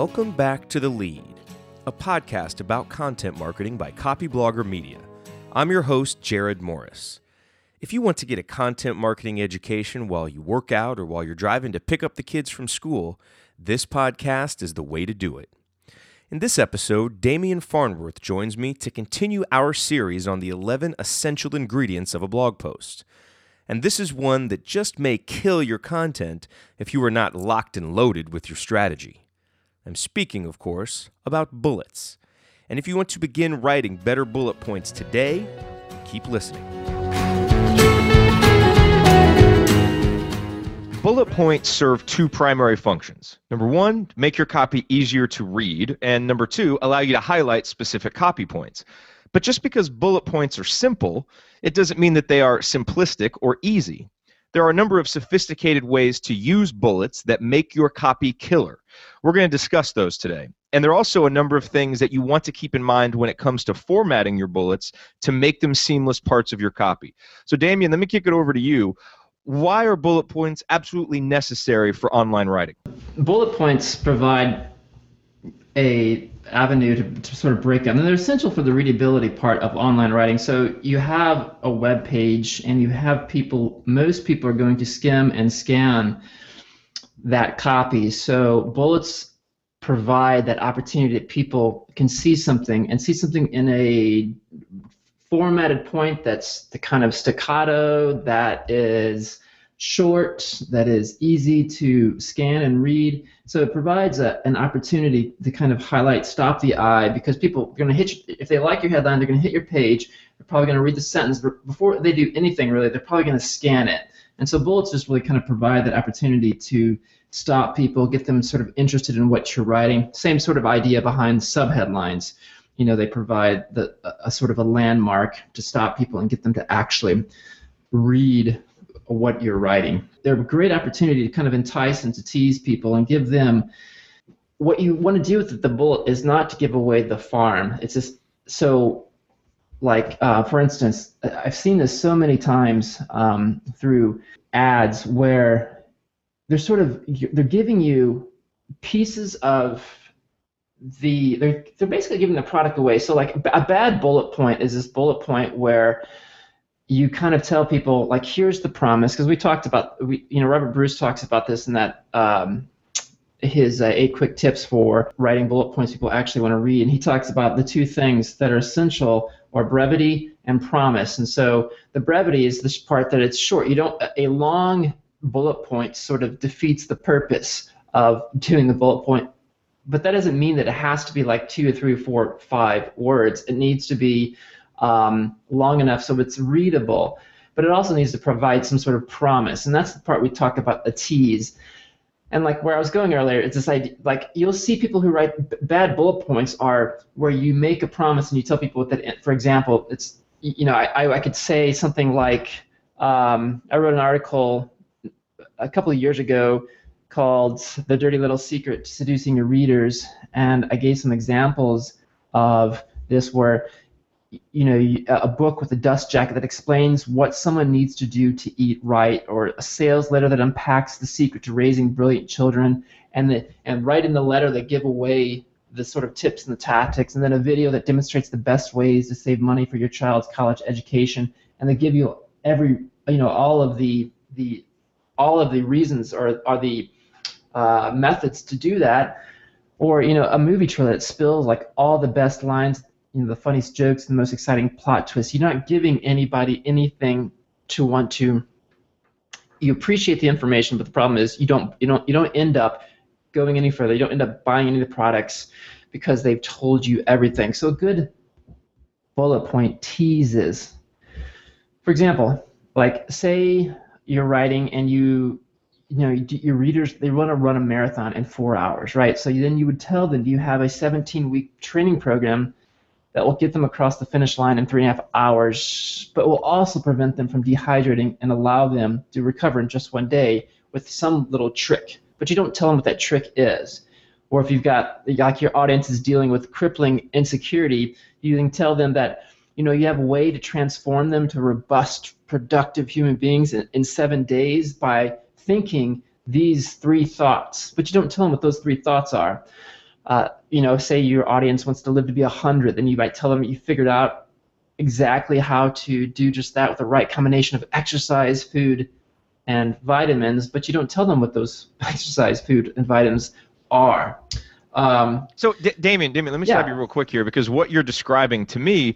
Welcome back to The Lede, a podcast about content marketing by Copyblogger Media. I'm your host, Jerod Morris. If you want to get a content marketing education while you work out or while you're driving to pick up the kids from school, this podcast is the way to do it. In this episode, Demian Farnworth joins me to continue our series on the 11 essential ingredients of a blog post. And this is one that just may kill your content if you are not locked and loaded with your strategy. I'm speaking, of course, about bullets. And if you want to begin writing better bullet points today, keep listening. Bullet points serve two primary functions. Number one, make your copy easier to read, and number two, allow you to highlight specific copy points. But just because bullet points are simple, it doesn't mean that they are simplistic or easy. There are a number of sophisticated ways to use bullets that make your copy killer. We're going to discuss those today. And there are also a number of things that you want to keep in mind when it comes to formatting your bullets to make them seamless parts of your copy. So, Demian, let me kick it over to you. Why are bullet points absolutely necessary for online writing? Bullet points provide a avenue to, to sort of break down. And they're essential for the readability part of online writing. So you have a web page and you have people, most people are going to skim and scan that copy. So bullets provide that opportunity that people can see something and see something in a formatted point that's the kind of staccato that is short, that is easy to scan and read. So it provides a, an opportunity to kind of highlight, stop the eye, because people are going to hit, if they like your headline, they're going to hit your page. They're probably going to read the sentence, but before they do anything really, they're probably going to scan it. And so bullets just really kind of provide that opportunity to stop people, get them sort of interested in what you're writing. Same sort of idea behind subheadlines. You know, they provide the, a, a sort of a landmark to stop people and get them to actually read what you're writing. They're a great opportunity to kind of entice and to tease people and give them what you want to do with the bullet is not to give away the farm. It's just so like uh, for instance, I've seen this so many times um, through ads where they're sort of they're giving you pieces of the they're they're basically giving the product away. So like a bad bullet point is this bullet point where you kind of tell people like here's the promise. Because we talked about we you know Robert Bruce talks about this in that um, his uh, eight quick tips for writing bullet points people actually want to read. And he talks about the two things that are essential are brevity and promise. And so the brevity is this part that it's short. You don't a long bullet point sort of defeats the purpose of doing the bullet point but that doesn't mean that it has to be like two or three or four five words. It needs to be um, long enough so it's readable, but it also needs to provide some sort of promise. And that's the part we talk about the tease. And like where I was going earlier, it's this idea like you'll see people who write b- bad bullet points are where you make a promise and you tell people that, for example, it's, you know, I, I could say something like, um, I wrote an article a couple of years ago called The Dirty Little Secret Seducing Your Readers. And I gave some examples of this where you know a book with a dust jacket that explains what someone needs to do to eat right or a sales letter that unpacks the secret to raising brilliant children and the, and write in the letter that give away the sort of tips and the tactics and then a video that demonstrates the best ways to save money for your child's college education and they give you every you know all of the the all of the reasons or are the uh, methods to do that. Or you know a movie trailer that spills like all the best lines you know the funniest jokes, the most exciting plot twists. You're not giving anybody anything to want to. You appreciate the information, but the problem is you don't you don't you don't end up going any further. You don't end up buying any of the products because they've told you everything. So a good bullet point teases. For example, like say you're writing and you you know your readers they want to run a marathon in four hours right so then you would tell them you have a 17 week training program that will get them across the finish line in three and a half hours, but will also prevent them from dehydrating and allow them to recover in just one day with some little trick. But you don't tell them what that trick is. Or if you've got like your audience is dealing with crippling insecurity, you can tell them that you know you have a way to transform them to robust, productive human beings in, in seven days by thinking these three thoughts. But you don't tell them what those three thoughts are. Uh, you know, say your audience wants to live to be 100, then you might tell them you figured out exactly how to do just that with the right combination of exercise, food, and vitamins, but you don't tell them what those exercise, food, and vitamins are. Um, so, D- Demian, Demian, let me yeah. stop you real quick here because what you're describing to me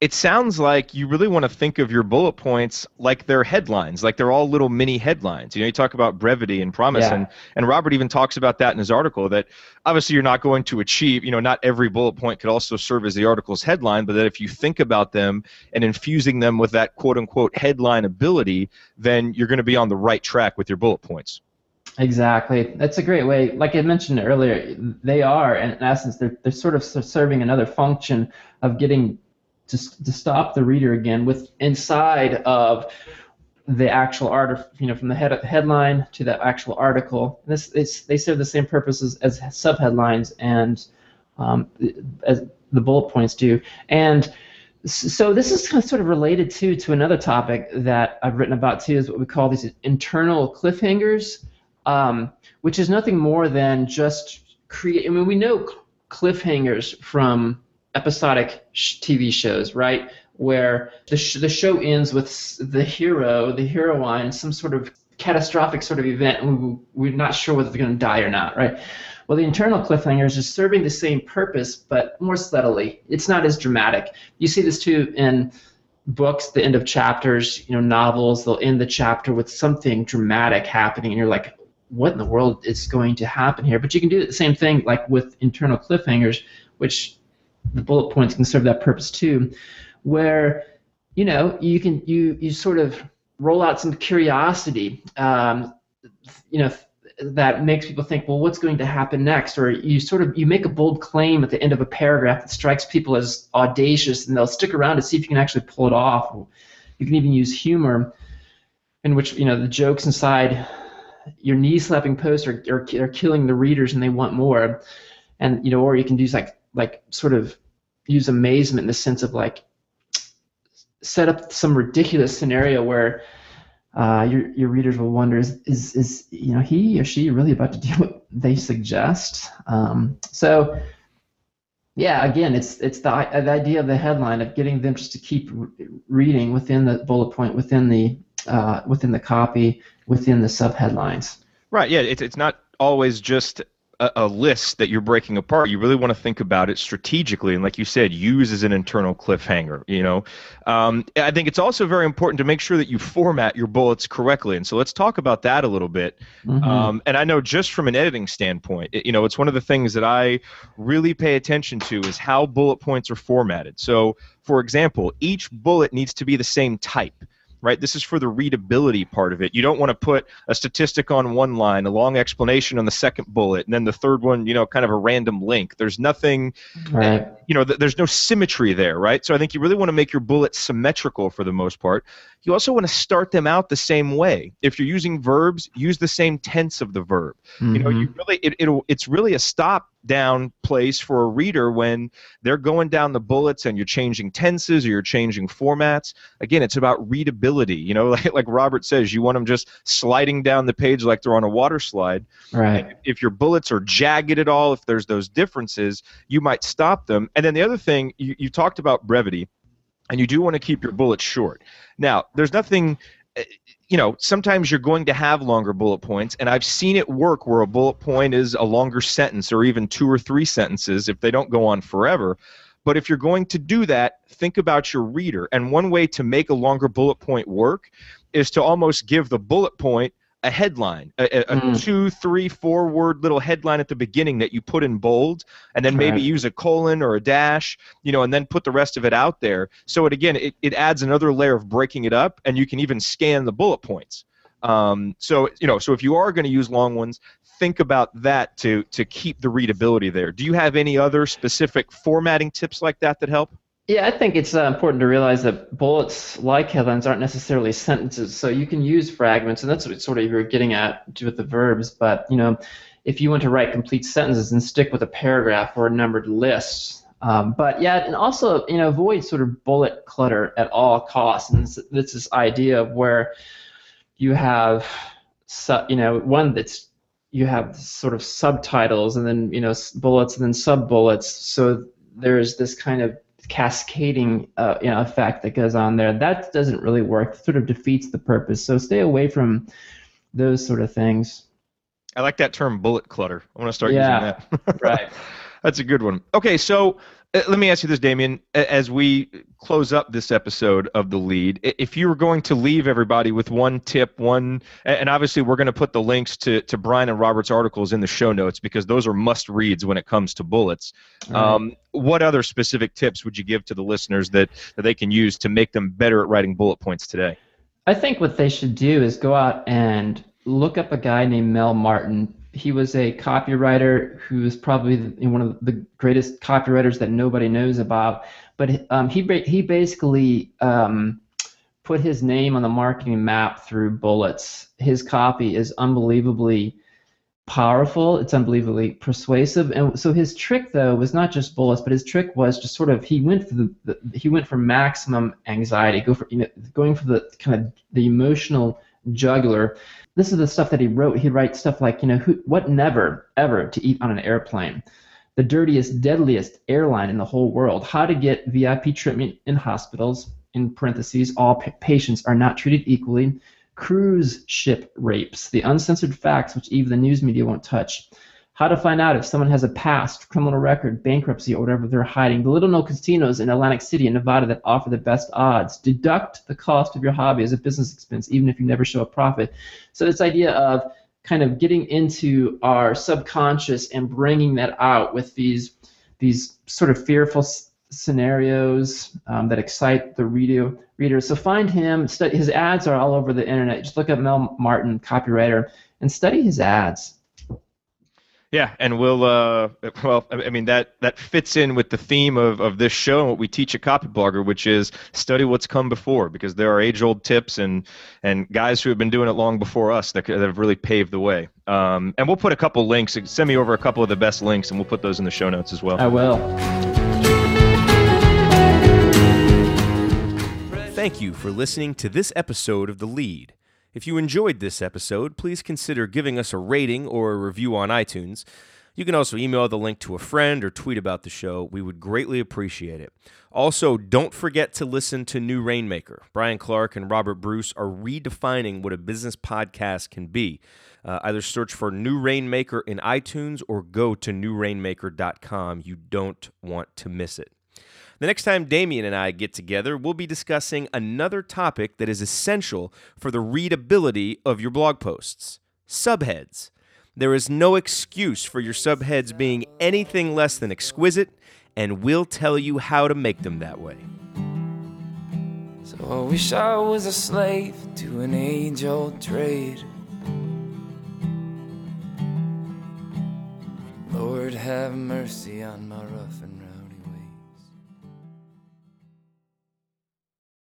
it sounds like you really want to think of your bullet points like they're headlines, like they're all little mini headlines. You know, you talk about brevity and promise, yeah. and, and Robert even talks about that in his article that obviously you're not going to achieve, you know, not every bullet point could also serve as the article's headline, but that if you think about them and infusing them with that quote unquote headline ability, then you're going to be on the right track with your bullet points. Exactly. That's a great way. Like I mentioned earlier, they are, in essence, they're, they're sort of serving another function of getting to, to stop the reader again with inside of the actual art, you know, from the head, headline to the actual article. This they serve the same purposes as subheadlines and um, as the bullet points do. And so this is kind of sort of related to to another topic that I've written about too, is what we call these internal cliffhangers, um, which is nothing more than just create. I mean, we know cliffhangers from episodic TV shows, right? Where the, sh- the show ends with the hero, the heroine, some sort of catastrophic sort of event, and we, we're not sure whether they're going to die or not, right? Well, the internal cliffhangers is serving the same purpose, but more subtly. It's not as dramatic. You see this too in books, the end of chapters, you know, novels, they'll end the chapter with something dramatic happening, and you're like, what in the world is going to happen here? But you can do the same thing like with internal cliffhangers, which the bullet points can serve that purpose too, where you know you can you you sort of roll out some curiosity, um, you know that makes people think, well, what's going to happen next? Or you sort of you make a bold claim at the end of a paragraph that strikes people as audacious, and they'll stick around to see if you can actually pull it off. You can even use humor, in which you know the jokes inside your knee-slapping posts are, are, are killing the readers, and they want more. And you know, or you can use like like sort of use amazement in the sense of like set up some ridiculous scenario where uh, your your readers will wonder is, is is you know he or she really about to do what they suggest? Um, so yeah, again, it's it's the, the idea of the headline of getting them just to keep reading within the bullet point, within the uh, within the copy, within the subheadlines. Right. Yeah. It's it's not always just a, a, list that you're breaking apart, you really want to think about it strategically, and like you said, use as an internal cliffhanger. You know, um, I think it's also very important to make sure that you format your bullets correctly. And so let's talk about that a little bit. Mm-hmm. Um, and I know just from an editing standpoint, it, you know, it's one of the things that I really pay attention to is how bullet points are formatted. So, for example, each bullet needs to be the same type right? This is for the readability part of it. You don't want to put a statistic on one line, a long explanation on the second bullet, and then the third one, you know, kind of a random link. There's nothing, right. You know, th- there's no symmetry there, right? So I think you really want to make your bullets symmetrical for the most part. You also want to start them out the same way. If you're using verbs, use the same tense of the verb. Mm-hmm. You know, you mm-hmm. really it, it'll it's really a stop down place for a reader when they're going down the bullets and you're changing tenses or you're changing formats. Again, it's about readability. You know, like, like Robert says, you want them just sliding down the page like they're on a water slide. Right. If your bullets are jagged at all, if there's those differences, you might stop them. And then the other thing, you, you talked about brevity and you do want to keep your bullets short. Now, there's nothing eh, you know, sometimes you're going to have longer bullet points, and I've seen it work where a bullet point is a longer sentence or even two or three sentences if they don't go on forever. But if you're going to do that, think about your reader. And one way to make a longer bullet point work is to almost give the bullet point a headline, a, a mm. two, three, four word little headline at the beginning that you put in bold, and then maybe use a colon or a dash, you know, and then put the rest of it out there. So it again, it, it adds another layer of breaking it up, and you can even scan the bullet points. Um, so you know, so if you are going to use long ones, think about that to to keep the readability there. Do you have any other specific formatting tips like that that help? Yeah, I think it's uh, important to realize that bullets, like headlines, aren't necessarily sentences. So you can use fragments, and that's what sort of you're getting at with the verbs. But you know, if you want to write complete sentences, and stick with a paragraph or a numbered list. Um, but yeah, and also you know, avoid sort of bullet clutter at all costs. And it's, this idea of where you have, you know, one that's you have sort of subtitles and then you know bullets and then sub bullets. So there's this kind of cascading uh, you know, effect that goes on there. That doesn't really work. It sort of defeats the purpose. So stay away from those sort of things. I like that term bullet clutter. I want to start yeah, using that. right. That's a good one. Okay, so let me ask you this, Demian. As we close up this episode of the Lede, if you were going to leave everybody with one tip, one, and obviously we're going to put the links to, to Brian and Robert's articles in the show notes because those are must reads when it comes to bullets. Um, what other specific tips would you give to the listeners that, that they can use to make them better at writing bullet points today? I think what they should do is go out and look up a guy named Mel Martin he was a copywriter who is probably one of the greatest copywriters that nobody knows about. But um, he he basically um, put his name on the marketing map through bullets. His copy is unbelievably powerful. It's unbelievably persuasive. And so his trick though was not just bullets, but his trick was just sort of he went for the, the he went for maximum anxiety, go for you know, going for the kind of the emotional jugular this is the stuff that he wrote. He'd write stuff like, you know, who, what never, ever to eat on an airplane. The dirtiest, deadliest airline in the whole world. How to get VIP treatment in hospitals. In parentheses, all pa- patients are not treated equally. Cruise ship rapes. The uncensored facts which even the news media won't touch how to find out if someone has a past, criminal record, bankruptcy, or whatever they're hiding. The little known casinos in Atlantic City and Nevada that offer the best odds. Deduct the cost of your hobby as a business expense, even if you never show a profit. So this idea of kind of getting into our subconscious and bringing that out with these these sort of fearful s- scenarios um, that excite the reader. Reader. So find him. Study, his ads are all over the internet. Just look up Mel Martin, copywriter, and study his ads. Yeah, and we'll uh, well, I mean that that fits in with the theme of, of this show and what we teach at Copyblogger, which is study what's come before, because there are age old tips and and guys who have been doing it long before us that, that have really paved the way. Um, and we'll put a couple links. Send me over a couple of the best links, and we'll put those in the show notes as well. I will. Thank you for listening to this episode of The Lede. If you enjoyed this episode, please consider giving us a rating or a review on iTunes. You can also email the link to a friend or tweet about the show. We would greatly appreciate it. Also, don't forget to listen to New Rainmaker. Brian Clark and Robert Bruce are redefining what a business podcast can be. Uh, either search for New Rainmaker in iTunes or go to newrainmaker.com. You don't want to miss it. The next time Demian and I get together, we'll be discussing another topic that is essential for the readability of your blog posts subheads. There is no excuse for your subheads being anything less than exquisite, and we'll tell you how to make them that way. So I wish I was a slave to an age old trade. Lord, have mercy on my rough and